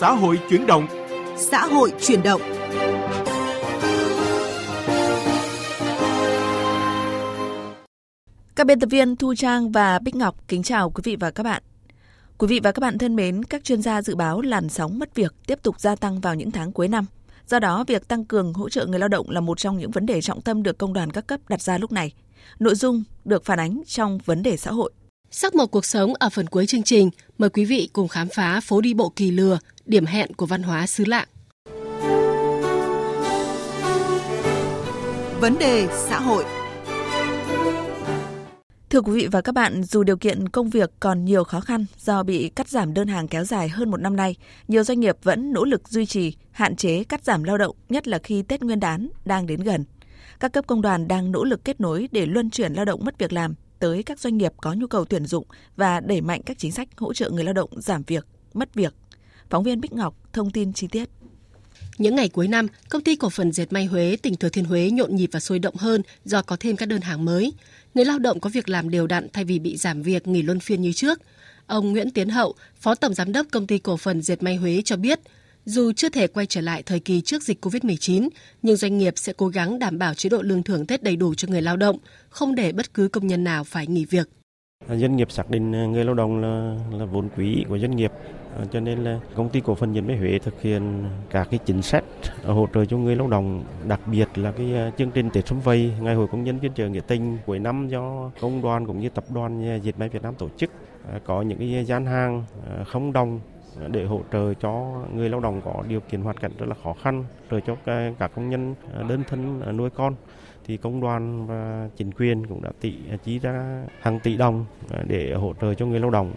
xã hội chuyển động. Xã hội chuyển động. Các biên tập viên Thu Trang và Bích Ngọc kính chào quý vị và các bạn. Quý vị và các bạn thân mến, các chuyên gia dự báo làn sóng mất việc tiếp tục gia tăng vào những tháng cuối năm. Do đó, việc tăng cường hỗ trợ người lao động là một trong những vấn đề trọng tâm được công đoàn các cấp đặt ra lúc này. Nội dung được phản ánh trong vấn đề xã hội. Sắc màu cuộc sống ở phần cuối chương trình, mời quý vị cùng khám phá phố đi bộ Kỳ Lừa, điểm hẹn của văn hóa xứ lạng. Vấn đề xã hội Thưa quý vị và các bạn, dù điều kiện công việc còn nhiều khó khăn do bị cắt giảm đơn hàng kéo dài hơn một năm nay, nhiều doanh nghiệp vẫn nỗ lực duy trì, hạn chế cắt giảm lao động, nhất là khi Tết Nguyên đán đang đến gần. Các cấp công đoàn đang nỗ lực kết nối để luân chuyển lao động mất việc làm tới các doanh nghiệp có nhu cầu tuyển dụng và đẩy mạnh các chính sách hỗ trợ người lao động giảm việc, mất việc. Phóng viên Bích Ngọc thông tin chi tiết. Những ngày cuối năm, công ty cổ phần dệt may Huế, tỉnh Thừa Thiên Huế nhộn nhịp và sôi động hơn do có thêm các đơn hàng mới. Người lao động có việc làm đều đặn thay vì bị giảm việc nghỉ luân phiên như trước. Ông Nguyễn Tiến Hậu, Phó Tổng Giám đốc Công ty Cổ phần Dệt may Huế cho biết, dù chưa thể quay trở lại thời kỳ trước dịch COVID-19, nhưng doanh nghiệp sẽ cố gắng đảm bảo chế độ lương thưởng Tết đầy đủ cho người lao động, không để bất cứ công nhân nào phải nghỉ việc. Doanh nghiệp xác định người lao động là, là vốn quý của doanh nghiệp à, cho nên là công ty cổ phần dệt máy Huế thực hiện các cái chính sách hỗ trợ cho người lao động, đặc biệt là cái à, chương trình Tết Xuân Vầy, Ngày hội công nhân viên trợ nghĩa tình cuối năm do công đoàn cũng như tập đoàn dệt may Việt Nam tổ chức à, có những cái gian hàng không đồng để hỗ trợ cho người lao động có điều kiện hoàn cảnh rất là khó khăn, rồi cho các công nhân ờ, đơn thân ờ, nuôi con thì công đoàn và chính quyền cũng đã tỷ ờ, chi ra hàng tỷ đồng để hỗ trợ cho người lao động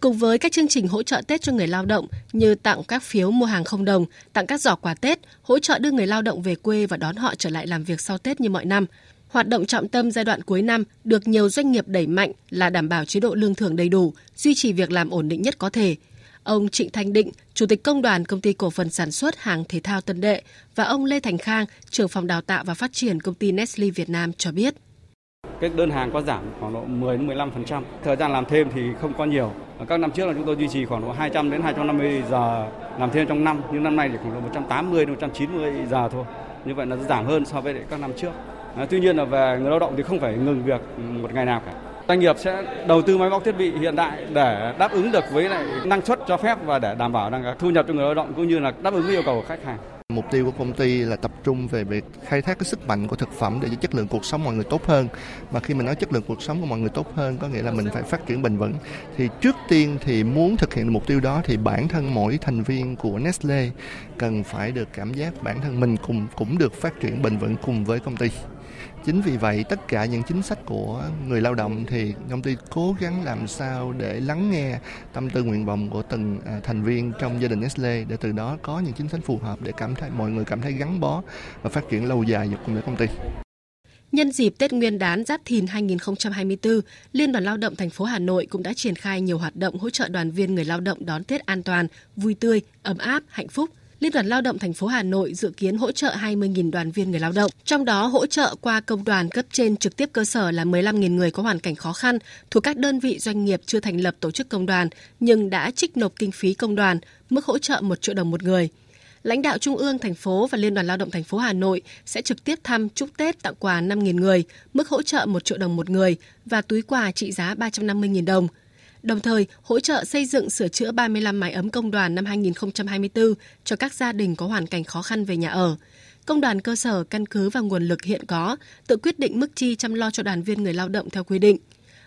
Cùng với các chương trình hỗ trợ Tết cho người lao động như tặng các phiếu mua hàng không đồng, tặng các giỏ quà Tết, hỗ trợ đưa người lao động về quê và đón họ trở lại làm việc sau Tết như mọi năm. Hoạt động trọng tâm giai đoạn cuối năm được nhiều doanh nghiệp đẩy mạnh là đảm bảo chế độ lương thưởng đầy đủ, duy trì việc làm ổn định nhất có thể. Ông Trịnh Thanh Định, Chủ tịch Công đoàn Công ty Cổ phần Sản xuất Hàng Thể thao Tân Đệ và ông Lê Thành Khang, trưởng phòng đào tạo và phát triển công ty Nestle Việt Nam cho biết. Các đơn hàng có giảm khoảng độ 10 đến 15%. Thời gian làm thêm thì không có nhiều. Các năm trước là chúng tôi duy trì khoảng độ 200 đến 250 giờ làm thêm trong năm, nhưng năm nay thì khoảng độ 180 đến 190 giờ thôi. Như vậy là giảm hơn so với các năm trước. À, tuy nhiên là về người lao động thì không phải ngừng việc một ngày nào cả. Doanh nghiệp sẽ đầu tư máy móc thiết bị hiện đại để đáp ứng được với lại năng suất cho phép và để đảm bảo rằng thu nhập cho người lao động cũng như là đáp ứng yêu cầu của khách hàng. Mục tiêu của công ty là tập trung về việc khai thác cái sức mạnh của thực phẩm để cho chất lượng cuộc sống mọi người tốt hơn. Mà khi mình nói chất lượng cuộc sống của mọi người tốt hơn, có nghĩa là mình phải phát triển bền vững. Thì trước tiên thì muốn thực hiện mục tiêu đó thì bản thân mỗi thành viên của Nestle cần phải được cảm giác bản thân mình cùng, cũng được phát triển bền vững cùng với công ty. Chính vì vậy tất cả những chính sách của người lao động thì công ty cố gắng làm sao để lắng nghe tâm tư nguyện vọng của từng à, thành viên trong gia đình Nestle để từ đó có những chính sách phù hợp để cảm thấy mọi người cảm thấy gắn bó và phát triển lâu dài cùng với công ty. Nhân dịp Tết Nguyên đán Giáp Thìn 2024, Liên đoàn Lao động thành phố Hà Nội cũng đã triển khai nhiều hoạt động hỗ trợ đoàn viên người lao động đón Tết an toàn, vui tươi, ấm áp, hạnh phúc Liên đoàn Lao động thành phố Hà Nội dự kiến hỗ trợ 20.000 đoàn viên người lao động, trong đó hỗ trợ qua công đoàn cấp trên trực tiếp cơ sở là 15.000 người có hoàn cảnh khó khăn thuộc các đơn vị doanh nghiệp chưa thành lập tổ chức công đoàn nhưng đã trích nộp kinh phí công đoàn, mức hỗ trợ 1 triệu đồng một người. Lãnh đạo Trung ương, thành phố và Liên đoàn Lao động thành phố Hà Nội sẽ trực tiếp thăm chúc Tết tặng quà 5.000 người, mức hỗ trợ 1 triệu đồng một người và túi quà trị giá 350.000 đồng đồng thời hỗ trợ xây dựng sửa chữa 35 mái ấm công đoàn năm 2024 cho các gia đình có hoàn cảnh khó khăn về nhà ở. Công đoàn cơ sở căn cứ vào nguồn lực hiện có, tự quyết định mức chi chăm lo cho đoàn viên người lao động theo quy định.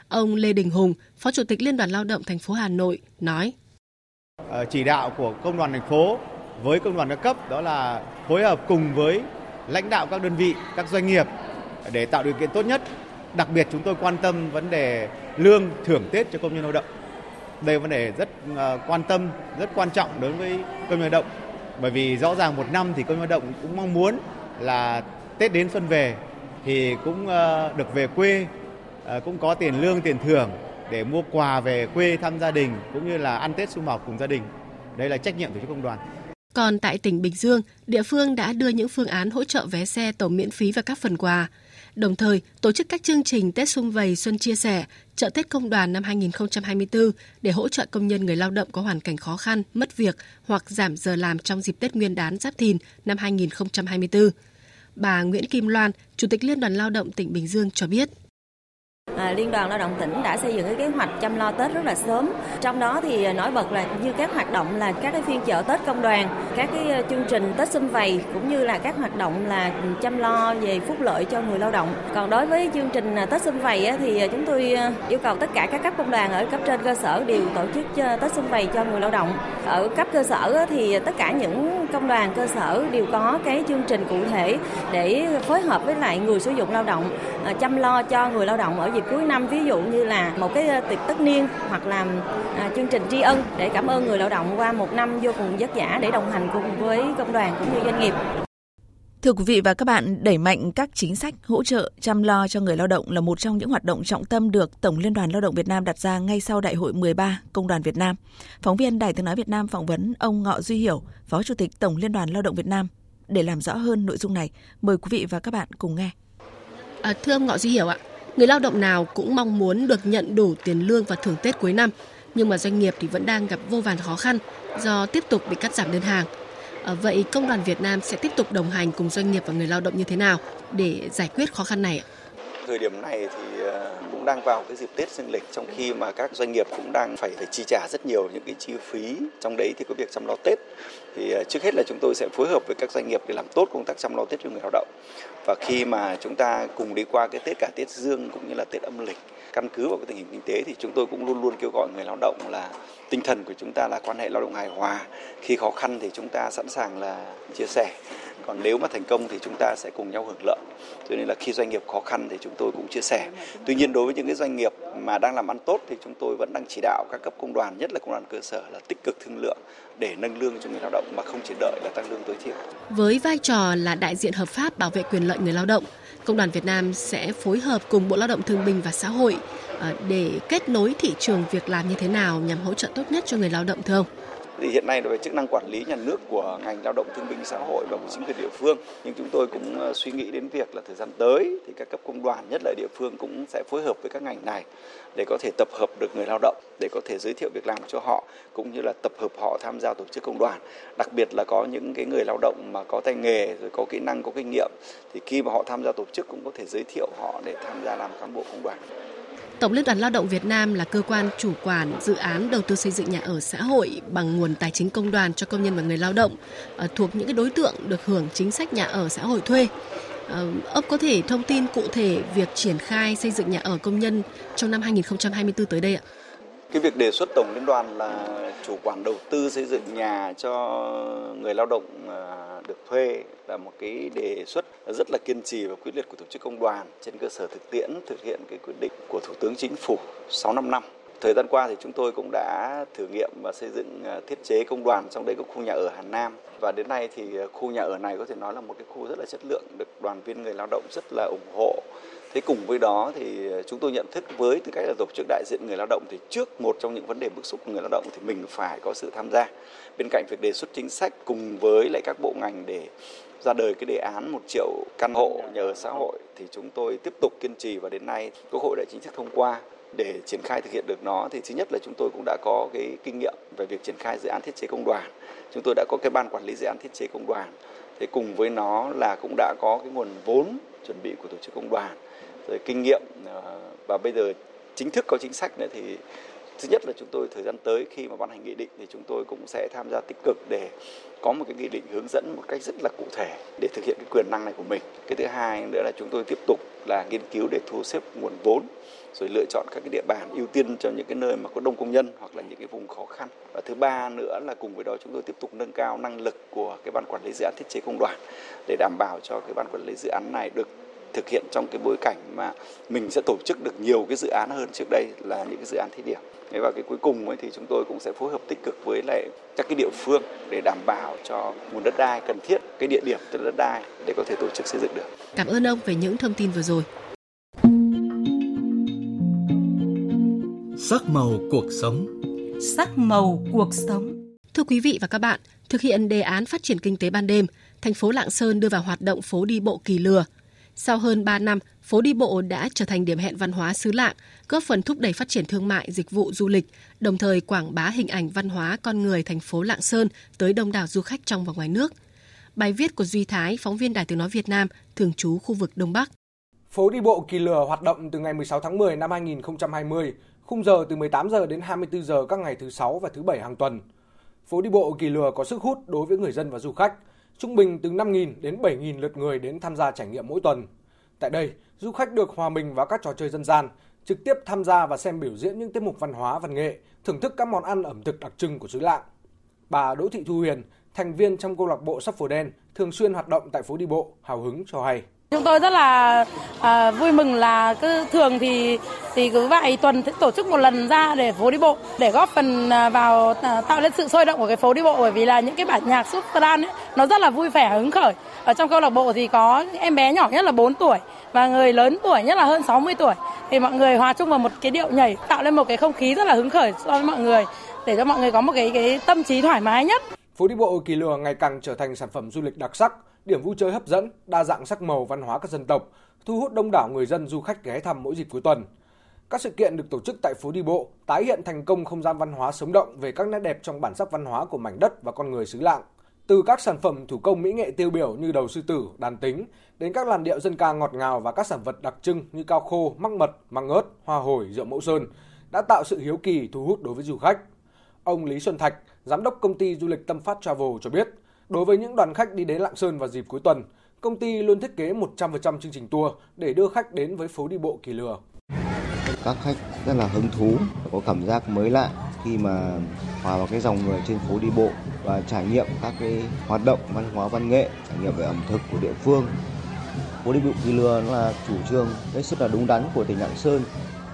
Ông Lê Đình Hùng, Phó Chủ tịch Liên đoàn Lao động thành phố Hà Nội nói: ờ, Chỉ đạo của công đoàn thành phố với công đoàn các cấp đó là phối hợp cùng với lãnh đạo các đơn vị, các doanh nghiệp để tạo điều kiện tốt nhất Đặc biệt chúng tôi quan tâm vấn đề lương thưởng Tết cho công nhân lao động. Đây là vấn đề rất ờ, quan tâm, rất quan trọng đối với công nhân lao động. Bởi vì rõ ràng một năm thì công nhân lao động cũng mong muốn là Tết đến xuân về thì cũng ờ, được về quê, ờ, cũng có tiền lương, tiền thưởng để mua quà về quê thăm gia đình cũng như là ăn Tết sum họp cùng gia đình. Đây là trách nhiệm của công đoàn. Còn tại tỉnh Bình Dương, địa phương đã đưa những phương án hỗ trợ vé xe tổ miễn phí và các phần quà đồng thời tổ chức các chương trình Tết Xung Vầy Xuân Chia Sẻ, chợ Tết Công đoàn năm 2024 để hỗ trợ công nhân người lao động có hoàn cảnh khó khăn, mất việc hoặc giảm giờ làm trong dịp Tết Nguyên đán Giáp Thìn năm 2024. Bà Nguyễn Kim Loan, Chủ tịch Liên đoàn Lao động tỉnh Bình Dương cho biết. À, Liên đoàn Lao động tỉnh đã xây dựng cái kế hoạch chăm lo Tết rất là sớm. Trong đó thì à, nổi bật là như các hoạt động là các cái phiên chợ Tết công đoàn, các cái à, chương trình Tết xung vầy cũng như là các hoạt động là chăm lo về phúc lợi cho người lao động. Còn đối với chương trình à, Tết xung vầy thì chúng tôi yêu cầu tất cả các cấp công đoàn ở cấp trên cơ sở đều tổ chức Tết xung vầy cho người lao động. Ở cấp cơ sở thì tất cả những công đoàn cơ sở đều có cái chương trình cụ thể để phối hợp với lại người sử dụng lao động chăm lo cho người lao động ở dịp cuối năm ví dụ như là một cái ờ, tiệc tất niên hoặc là à, chương trình tri ân để cảm ơn người lao động qua một năm vô cùng vất vả để đồng hành cùng với công đoàn cũng như doanh nghiệp. Thưa quý vị và các bạn, đẩy mạnh các chính sách hỗ trợ chăm lo cho người lao động là một trong những hoạt động trọng tâm được Tổng Liên đoàn Lao động Việt Nam đặt ra ngay sau Đại hội 13 Công đoàn Việt Nam. Phóng viên Đài Tiếng Nói Việt Nam phỏng vấn ông Ngọ Duy Hiểu, Phó Chủ tịch Tổng Liên đoàn Lao động Việt Nam. Để làm rõ hơn nội dung này, mời quý vị và các bạn cùng nghe. À, thưa ông Ngọ Duy Hiểu ạ, Người lao động nào cũng mong muốn được nhận đủ tiền lương và thưởng Tết cuối năm, nhưng mà doanh nghiệp thì vẫn đang gặp vô vàn khó khăn do tiếp tục bị cắt giảm đơn hàng. À, vậy Công đoàn Việt Nam sẽ tiếp tục đồng hành cùng doanh nghiệp và người lao động như thế nào để giải quyết khó khăn này? Thời điểm này thì ờ, cũng đang vào cái dịp Tết dương lịch, trong khi mà các doanh nghiệp cũng đang phải phải chi trả rất nhiều những cái chi phí trong đấy thì có việc chăm lo Tết. Thì à, trước hết là chúng tôi sẽ phối hợp với các doanh nghiệp để làm tốt công tác chăm lo Tết cho người lao động. Và khi mà chúng ta cùng đi qua cái Tết, cả Tết dương cũng như là Tết âm lịch, căn cứ vào cái tình hình kinh tế thì chúng tôi cũng luôn luôn kêu gọi người lao động là, tinh thần của chúng ta là quan hệ lao động hài hòa. Khi khó khăn thì chúng ta sẵn sàng là chia sẻ. Còn nếu mà thành công thì chúng ta sẽ cùng nhau hưởng lợi. Cho nên là khi doanh nghiệp khó khăn thì chúng tôi cũng chia sẻ. Tuy nhiên đối với những cái doanh nghiệp mà đang làm ăn tốt thì chúng tôi vẫn đang chỉ đạo các cấp công đoàn, nhất là công đoàn cơ sở là tích cực thương lượng để nâng lương cho người lao động mà không chỉ đợi là tăng lương tối thiểu với vai trò là đại diện hợp pháp bảo vệ quyền lợi người lao động, Công đoàn Việt Nam sẽ phối hợp cùng Bộ Lao động Thương binh và Xã hội à, để kết nối thị trường việc làm như thế nào nhằm hỗ trợ tốt nhất cho người lao động, thưa ông? Thì hiện nay đối với chức năng quản lý nhà nước của ngành lao động thương binh xã hội và của chính quyền địa phương, nhưng chúng tôi cũng ờ, suy nghĩ đến việc là thời gian tới thì các cấp công đoàn, nhất là địa phương cũng sẽ phối hợp với các ngành này để có thể tập hợp được người lao động, để có thể giới thiệu việc làm cho họ, cũng như là tập hợp họ tham gia tổ chức công đoàn. Đặc biệt là có những cái người lao động mà có tay nghề rồi có kỹ năng, có kinh nghiệm thì khi mà họ tham gia tổ chức cũng có thể giới thiệu họ để tham gia làm cán bộ công đoàn. Tổng Liên đoàn Lao động Việt Nam là cơ quan chủ quản dự án đầu tư xây dựng nhà ở xã hội bằng nguồn tài chính công đoàn cho công nhân và người lao động ờ, thuộc những cái đối tượng được hưởng chính sách nhà ở xã hội thuê. Ờ, ông có thể thông tin cụ thể việc triển khai xây dựng nhà ở công nhân trong năm 2024 tới đây ạ? Cái việc đề xuất Tổng Liên đoàn là chủ quản đầu tư xây dựng nhà cho người lao động ờ, được thuê là một cái đề xuất rất là kiên trì và quyết liệt của tổ chức công đoàn trên cơ sở thực tiễn thực hiện cái quyết định của Thủ tướng Chính phủ 655. Thời gian qua thì chúng tôi cũng đã thử nghiệm và xây dựng à, thiết chế công đoàn trong đấy có khu nhà ở Hà Nam và đến nay thì à, khu nhà ở này có thể nói là một cái khu rất là chất lượng, được đoàn viên người lao động rất là ủng hộ Thế cùng với đó thì ờ, chúng tôi nhận thức với tư cách là tổ chức đại diện người lao động thì trước một trong những vấn đề bức xúc của người lao động thì mình phải có sự tham gia. Bên cạnh việc đề xuất chính sách cùng với lại các bộ ngành để ra đời cái đề án một triệu căn hộ nhà ở xã hội thì chúng tôi tiếp tục kiên trì và đến nay Quốc hội đã chính thức thông qua để triển khai thực hiện được nó thì thứ nhất là chúng tôi cũng đã có cái kinh nghiệm về việc triển khai dự án thiết chế công đoàn. Chúng tôi đã có cái ban quản lý dự án thiết chế công đoàn. Thế cùng với nó là cũng đã có cái nguồn vốn chuẩn bị của tổ chức công đoàn rồi kinh nghiệm à, và bây giờ chính thức có chính sách nữa thì thứ nhất là chúng tôi thời gian tới khi mà ban hành nghị định thì chúng tôi cũng sẽ tham gia tích cực để có một cái nghị định hướng dẫn một cách rất là cụ thể để thực hiện cái quyền năng này của mình. Cái thứ hai nữa là chúng tôi tiếp tục là nghiên cứu để thu xếp nguồn vốn, rồi lựa chọn các cái địa bàn ưu tiên cho những cái nơi mà có đông công nhân hoặc là những cái vùng khó khăn. Và thứ ba nữa là cùng với đó chúng tôi tiếp tục nâng cao năng lực của cái ban quản lý dự án thiết chế công đoàn để đảm bảo cho cái ban quản lý dự án này được thực hiện trong cái bối cảnh mà mình sẽ tổ chức được nhiều cái dự án hơn trước đây là những cái dự án thí điểm. Và cái cuối cùng ấy thì chúng tôi cũng sẽ phối hợp tích cực với lại các cái địa phương để đảm bảo cho nguồn đất đai cần thiết, cái địa điểm từ đất đai để có thể tổ chức xây dựng được. Cảm ơn ông về những thông tin vừa rồi. Sắc màu cuộc sống Sắc màu cuộc sống Thưa quý vị và các bạn, thực hiện đề án phát triển kinh tế ban đêm, thành phố Lạng Sơn đưa vào hoạt động phố đi bộ Kỳ Lừa – sau hơn 3 năm, phố đi bộ đã trở thành điểm hẹn văn hóa xứ lạng, góp phần thúc đẩy phát triển thương mại, dịch vụ du lịch, đồng thời quảng bá hình ảnh văn hóa con người thành phố Lạng Sơn tới đông đảo du khách trong và ngoài nước. Bài viết của Duy Thái, phóng viên Đài Tiếng Nói Việt Nam, thường trú khu vực Đông Bắc. Phố đi bộ Kỳ Lừa hoạt động từ ngày 16 tháng 10 năm 2020, khung giờ từ 18 giờ đến 24 giờ các ngày thứ sáu và thứ bảy hàng tuần. Phố đi bộ Kỳ Lừa có sức hút đối với người dân và du khách, trung bình từ 5.000 đến 7.000 lượt người đến tham gia trải nghiệm mỗi tuần. Tại đây, du khách được hòa mình vào các trò chơi dân gian, trực tiếp tham gia và xem biểu diễn những tiết mục văn hóa văn nghệ, thưởng thức các món ăn ẩm thực đặc trưng của xứ Lạng. Bà Đỗ Thị Thu Huyền, thành viên trong câu lạc bộ sắp phổ đen, thường xuyên hoạt động tại phố đi bộ, hào hứng cho hay. Chúng tôi rất là à, vui mừng là cứ thường thì thì cứ vài tuần sẽ tổ chức một lần ra để phố đi bộ để góp phần à, vào à, tạo nên sự sôi động của cái phố đi bộ bởi vì là những cái bản nhạc súp ấy nó rất là vui vẻ hứng khởi. Ở trong câu lạc bộ thì có em bé nhỏ nhất là 4 tuổi và người lớn tuổi nhất là hơn 60 tuổi thì mọi người hòa chung vào một cái điệu nhảy tạo lên một cái không khí rất là hứng khởi so với mọi người để cho mọi người có một cái cái tâm trí thoải mái nhất. Phố đi bộ Kỳ Lừa ngày càng trở thành sản phẩm du lịch đặc sắc, điểm vui chơi hấp dẫn, đa dạng sắc màu văn hóa các dân tộc, thu hút đông đảo người dân du khách ghé thăm mỗi dịp cuối tuần. Các sự kiện được tổ chức tại phố đi bộ tái hiện thành công không gian văn hóa sống động về các nét đẹp trong bản sắc văn hóa của mảnh đất và con người xứ Lạng. Từ các sản phẩm thủ công mỹ nghệ tiêu biểu như đầu sư tử, đàn tính, đến các làn điệu dân ca ngọt ngào và các sản vật đặc trưng như cao khô, mắc mật, măng ớt, hoa hồi, rượu mẫu sơn, đã tạo sự hiếu kỳ thu hút đối với du khách. Ông Lý Xuân Thạch, giám đốc công ty du lịch Tâm Phát Travel cho biết, đối với những đoàn khách đi đến Lạng Sơn vào dịp cuối tuần, công ty luôn thiết kế 100% chương trình tour để đưa khách đến với phố đi bộ Kỳ Lừa. Các khách rất là hứng thú, có cảm giác mới lạ khi mà hòa vào cái dòng người trên phố đi bộ và trải nghiệm các cái hoạt động văn hóa văn nghệ, trải nghiệm về ẩm thực của địa phương. Phố đi bộ Kỳ Lừa là chủ trương hết sức là đúng đắn của tỉnh Lạng Sơn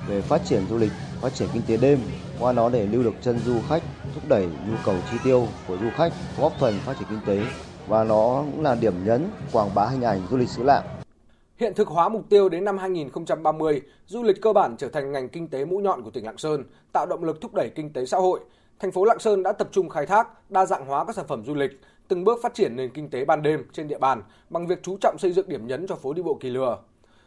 về phát triển du lịch, phát triển kinh tế đêm, qua nó để lưu được chân du khách, thúc đẩy nhu cầu chi tiêu của du khách, góp phần phát triển kinh tế và nó cũng là điểm nhấn quảng bá hình ảnh du lịch xứ Lạng. Hiện thực hóa mục tiêu đến năm 2030, du lịch cơ bản trở thành ngành kinh tế mũi nhọn của tỉnh Lạng Sơn, tạo động lực thúc đẩy kinh tế xã hội. Thành phố Lạng Sơn đã tập trung khai thác, đa dạng hóa các sản phẩm du lịch, từng bước phát triển nền kinh tế ban đêm trên địa bàn bằng việc chú trọng xây dựng điểm nhấn cho phố đi bộ Kỳ Lừa.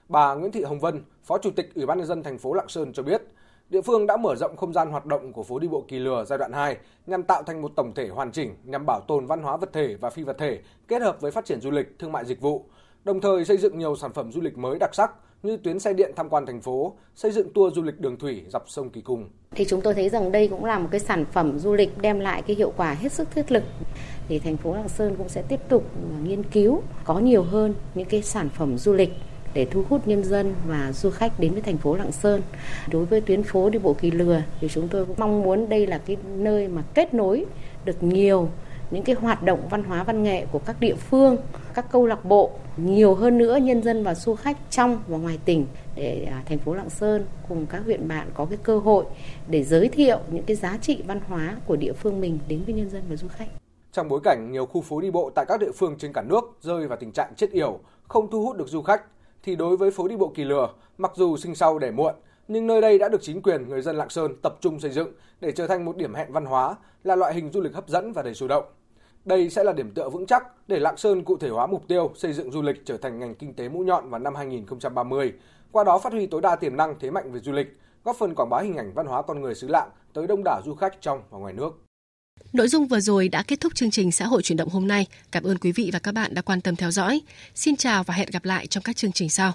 Bà Nguyễn Thị Hồng Vân, Phó Chủ tịch Ủy ban nhân dân thành phố Lạng Sơn cho biết, địa phương đã mở rộng không gian hoạt động của phố đi bộ Kỳ Lừa giai đoạn 2 nhằm tạo thành một tổng thể hoàn chỉnh nhằm bảo tồn văn hóa vật thể và phi vật thể kết hợp với phát triển du lịch, thương mại dịch vụ, đồng thời xây dựng nhiều sản phẩm du lịch mới đặc sắc như tuyến xe điện tham quan thành phố, xây dựng tour du lịch đường thủy dọc sông Kỳ Cùng. Thì chúng tôi thấy rằng đây cũng là một cái sản phẩm du lịch đem lại cái hiệu quả hết sức thiết thực. Thì thành phố Lạng Sơn cũng sẽ tiếp tục nghiên cứu có nhiều hơn những cái sản phẩm du lịch để thu hút nhân dân và du khách đến với thành phố Lạng Sơn. Đối với tuyến phố đi bộ Kỳ Lừa thì chúng tôi cũng mong muốn đây là cái nơi mà kết nối được nhiều những cái hoạt động văn hóa văn nghệ của các địa phương, các câu lạc bộ nhiều hơn nữa nhân dân và du khách trong và ngoài tỉnh để à, thành phố Lạng Sơn cùng các huyện bạn có cái cơ hội để giới thiệu những cái giá trị văn hóa của địa phương mình đến với nhân dân và du khách. Trong bối cảnh nhiều khu phố đi bộ tại các địa phương trên cả nước rơi vào tình trạng chết yểu, không thu hút được du khách, thì đối với phố đi bộ Kỳ Lừa, mặc dù sinh sau để muộn, nhưng nơi đây đã được chính quyền người dân Lạng Sơn tập trung xây dựng để trở thành một điểm hẹn văn hóa, là loại hình du lịch hấp dẫn và đầy sôi động. Đây sẽ là điểm tựa vững chắc để Lạng Sơn cụ thể hóa mục tiêu xây dựng du lịch trở thành ngành kinh tế mũi nhọn vào năm 2030, qua đó phát huy tối đa tiềm năng thế mạnh về du lịch, góp phần quảng bá hình ảnh văn hóa con người xứ Lạng tới đông đảo du khách trong và ngoài nước. Nội dung vừa rồi đã kết thúc chương trình xã hội chuyển động hôm nay. Cảm ơn quý vị và các bạn đã quan tâm theo dõi. Xin chào và hẹn gặp lại trong các chương trình sau.